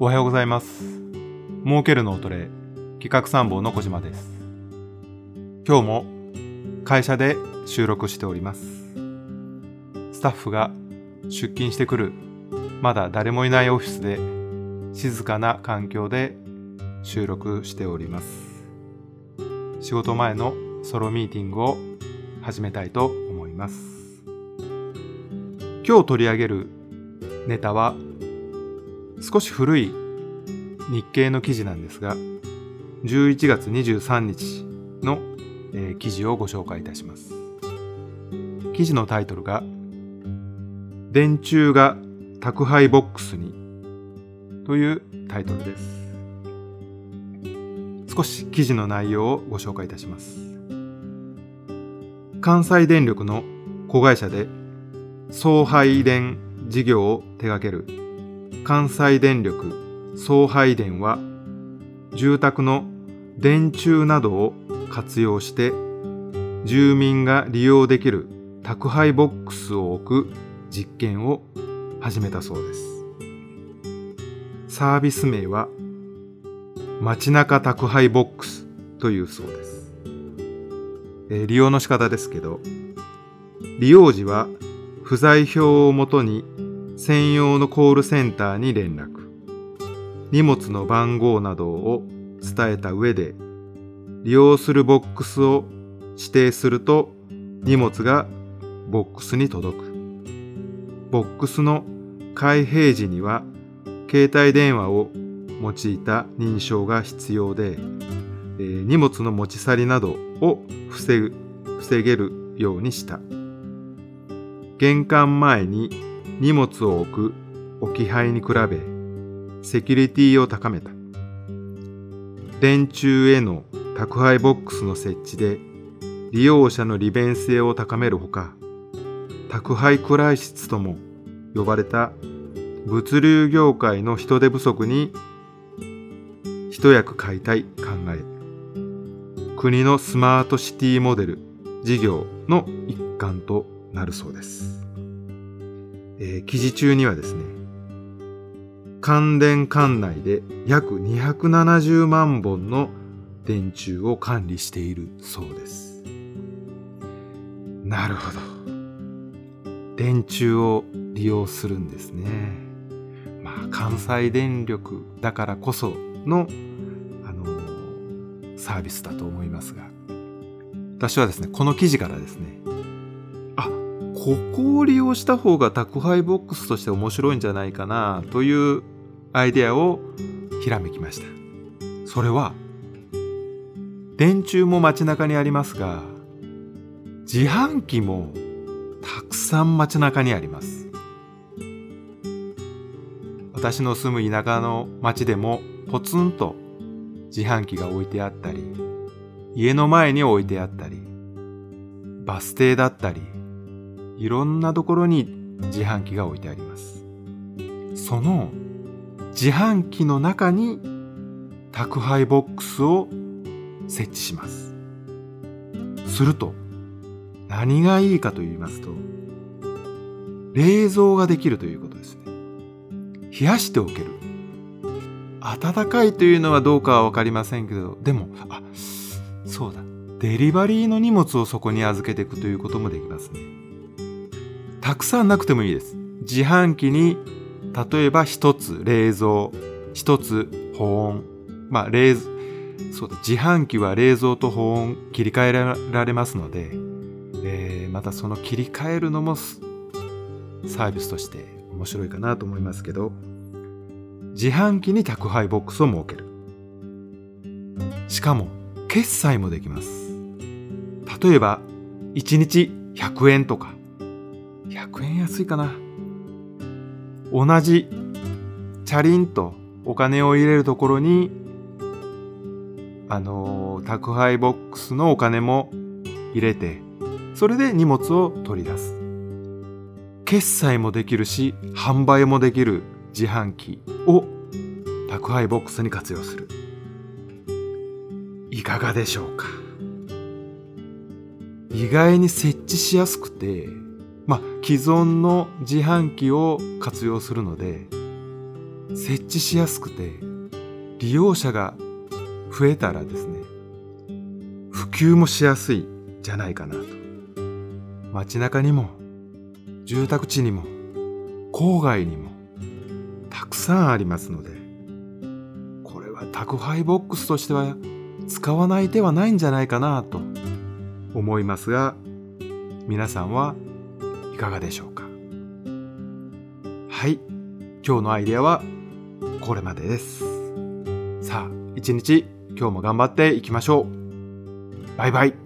おはようございます。儲ける脳トレ企画参謀の小島です。今日も会社で収録しております。スタッフが出勤してくるまだ誰もいないオフィスで静かな環境で収録しております。仕事前のソロミーティングを始めたいと思います。今日取り上げるネタは少し古い日経の記事なんですが11月23日の、えー記事をご紹介いたします。記事のタイトルが「電柱が宅配ボックスに」というタイトルです。少し記事の内容をご紹介いたします。関西電力の子会社で送配電事業を手掛ける関西電力送配電は住宅の電柱などを活用して住民が利用できる宅配ボックスを置く実験を始めたそうです。サービス名は街中宅配ボックスというそうです、えー利用の仕方ですけど利用時は不在表をもとに専用のコールセンターに連絡。荷物の番号などを伝えた上で利用するボックスを指定すると荷物がボックスに届く。ボックスの開閉時には携帯電話を用いた認証が必要で、えー荷物の持ち去りなどを防ぐ防げるようにした。玄関前に荷物を置く置き配に比べセキュリティを高めた電柱への宅配ボックスの設置で利用者の利便性を高めるほか宅配クライシスとも呼ばれた物流業界の人手不足に一役買いたい考え国のスマートシティモデル事業の一環となるそうです。えー記事中にはですね、関電管内で約270万本の電柱を管理しているそうです。なるほど。電柱を利用するんですね。まあ、関西電力だからこその、あのーサービスだと思いますが、私はですね、この記事からですね、ここを利用した方が宅配ボックスとして面白いんじゃないかなというアイデアをひらめきました。それは、電柱も街中にありますが、自販機もたくさん街中にあります。私の住む田舎の町でもポツンと自販機が置いてあったり、家の前に置いてあったり、バス停だったり、いろんなところに自販機が置いてあります。その自販機の中に宅配ボックスを設置します。すると、何がいいかと言いますと、冷蔵ができるということですね。冷やしておける。暖かいというのはどうかはわかりませんけど、でも、あ、そうだ。デリバリーの荷物をそこに預けていくということもできますね。たくさんなくてもいいです。自販機に、例えば一つ冷蔵、一つ保温。まあ、冷蔵、そうだ、自販機は冷蔵と保温切り替えられますので、えーまたその切り替えるのもサービスとして面白いかなと思いますけど、自販機に宅配ボックスを設ける。しかも、決済もできます。例えば、1日100円とか、100円安いかな。同じ、チャリンとお金を入れるところに、あのー宅配ボックスのお金も入れて、それで荷物を取り出す。決済もできるし、販売もできる自販機を宅配ボックスに活用する。いかがでしょうか意外に設置しやすくて、まあ、既存の自販機を活用するので、設置しやすくて利用者が増えたらですね普及もしやすいじゃないかなと。街中にも住宅地にも郊外にもたくさんありますのでこれは宅配ボックスとしては使わない手はないんじゃないかなと思いますが皆さんはいかがでしょうか？はい今日のアイデアはこれまでです。さあ一日今日も頑張っていきましょう。バイバイ。